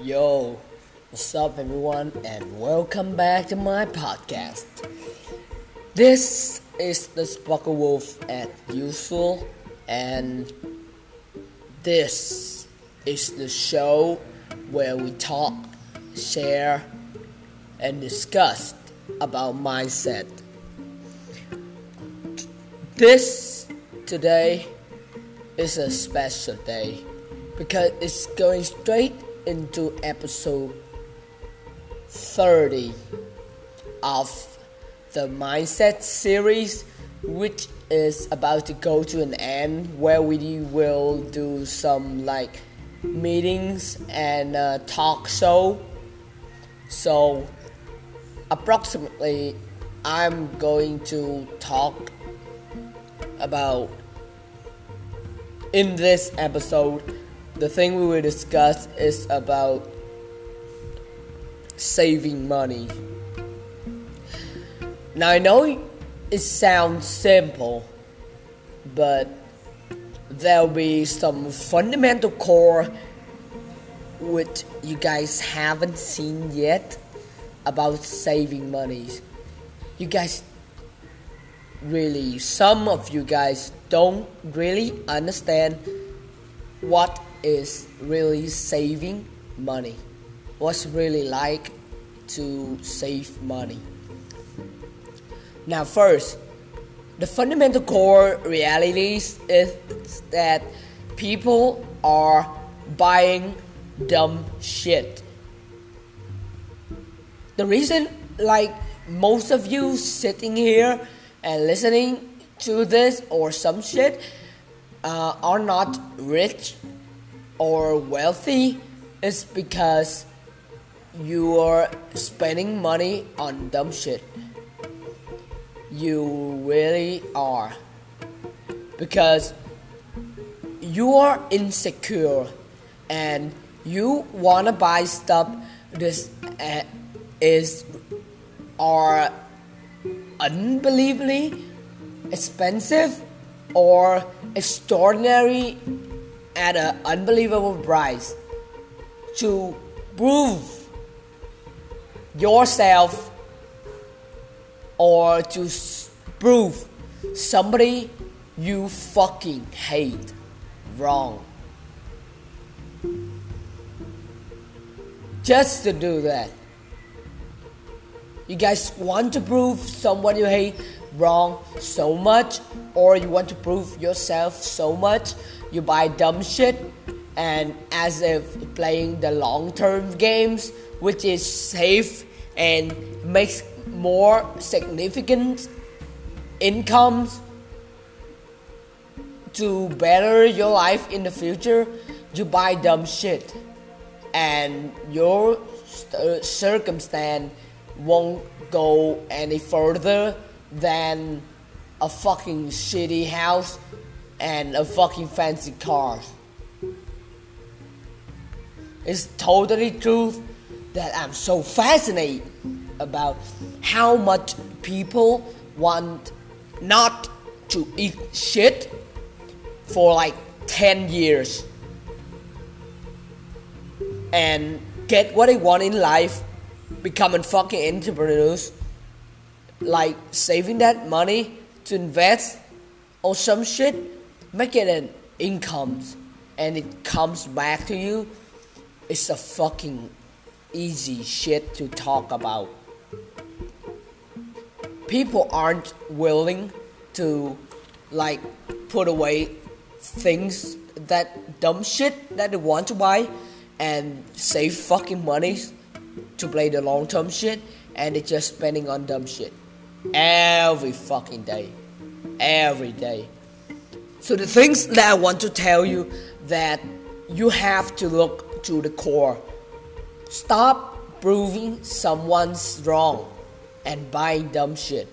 Yo, what's up, everyone, and welcome back to my podcast. This is the Sparkle Wolf as usual, and this is the show where we talk, share, and discuss about mindset. This today is a special day because it's going straight into episode 30 of the Mindset series, which is about to go to an end, where we will do some like meetings and uh, talk show. So, approximately, I'm going to talk about in this episode the thing we will discuss is about saving money. Now I know it sounds simple, but there'll be some fundamental core which you guys haven't seen yet about saving money. You guys really, some of you guys don't really understand what is really saving money. What's really like to save money. Now, first, the fundamental core realities is that people are buying dumb shit. The reason, like most of you sitting here and listening to this or some shit, uh, are not rich or wealthy is because you are spending money on dumb shit. You really are. Because you are insecure and you want to buy stuff this uh, is are unbelievably expensive or extraordinary at an unbelievable price to prove yourself or to prove somebody you fucking hate wrong. Just to do that. You guys want to prove someone you hate wrong so much, or you want to prove yourself so much, you buy dumb shit, and as if playing the long term games, which is safe and makes more significant incomes to better your life in the future, you buy dumb shit, and your st- circumstance won't go any further than a fucking shitty house and a fucking fancy car. It's totally true that I'm so fascinated about how much people want not to eat shit for like 10 years and get what they want in life, becoming fucking entrepreneurs, like saving that money to invest or some shit, make it an income and it comes back to you. It's a fucking easy shit to talk about. People aren't willing to like put away things that dumb shit that they want to buy and save fucking money to play the long term shit and they're just spending on dumb shit every fucking day. Every day. So the things that i want to tell you that you have to look to the core. Stop proving someone's wrong and buying dumb shit.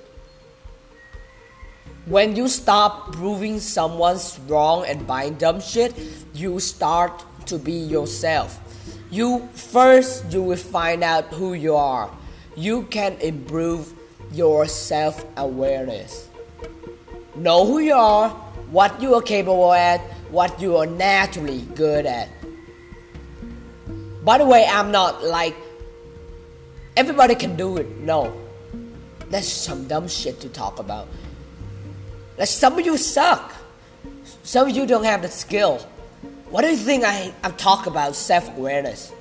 When you stop proving someone's wrong and buying dumb shit you start to be yourself. You first you will find out who you are. You can improve your self awareness. Know who you are, what you are capable at, what you are naturally good at. By the way, I'm not like everybody can do it. No. That's some dumb shit to talk about. Like some of you suck. Some of you don't have the skill. What do you think I, I'm talking about self awareness?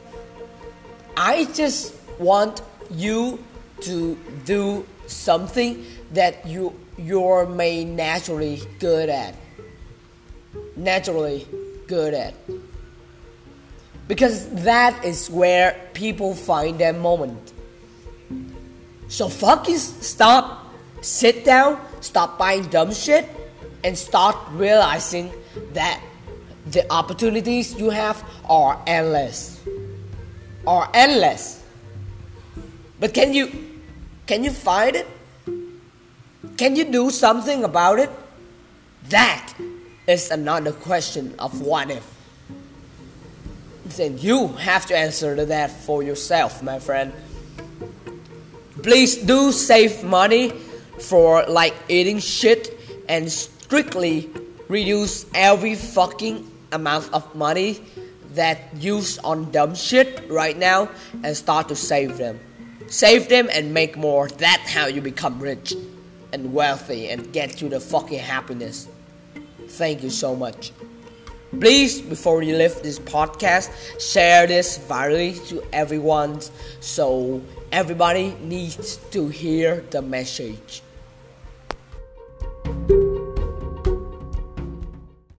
I just want you to do something that you you're may naturally good at. Naturally good at. Because that is where people find their moment. So fuck you stop, sit down, stop buying dumb shit, and start realizing that the opportunities you have are endless. Are endless. But can you can you find it? Can you do something about it? That is another question of what if. Then you have to answer to that for yourself, my friend. Please do save money for like eating shit and strictly reduce every fucking amount of money that used on dumb shit right now and start to save them. Save them and make more. That's how you become rich and wealthy and get to the fucking happiness. Thank you so much. Please, before you leave this podcast, share this virally to everyone so everybody needs to hear the message.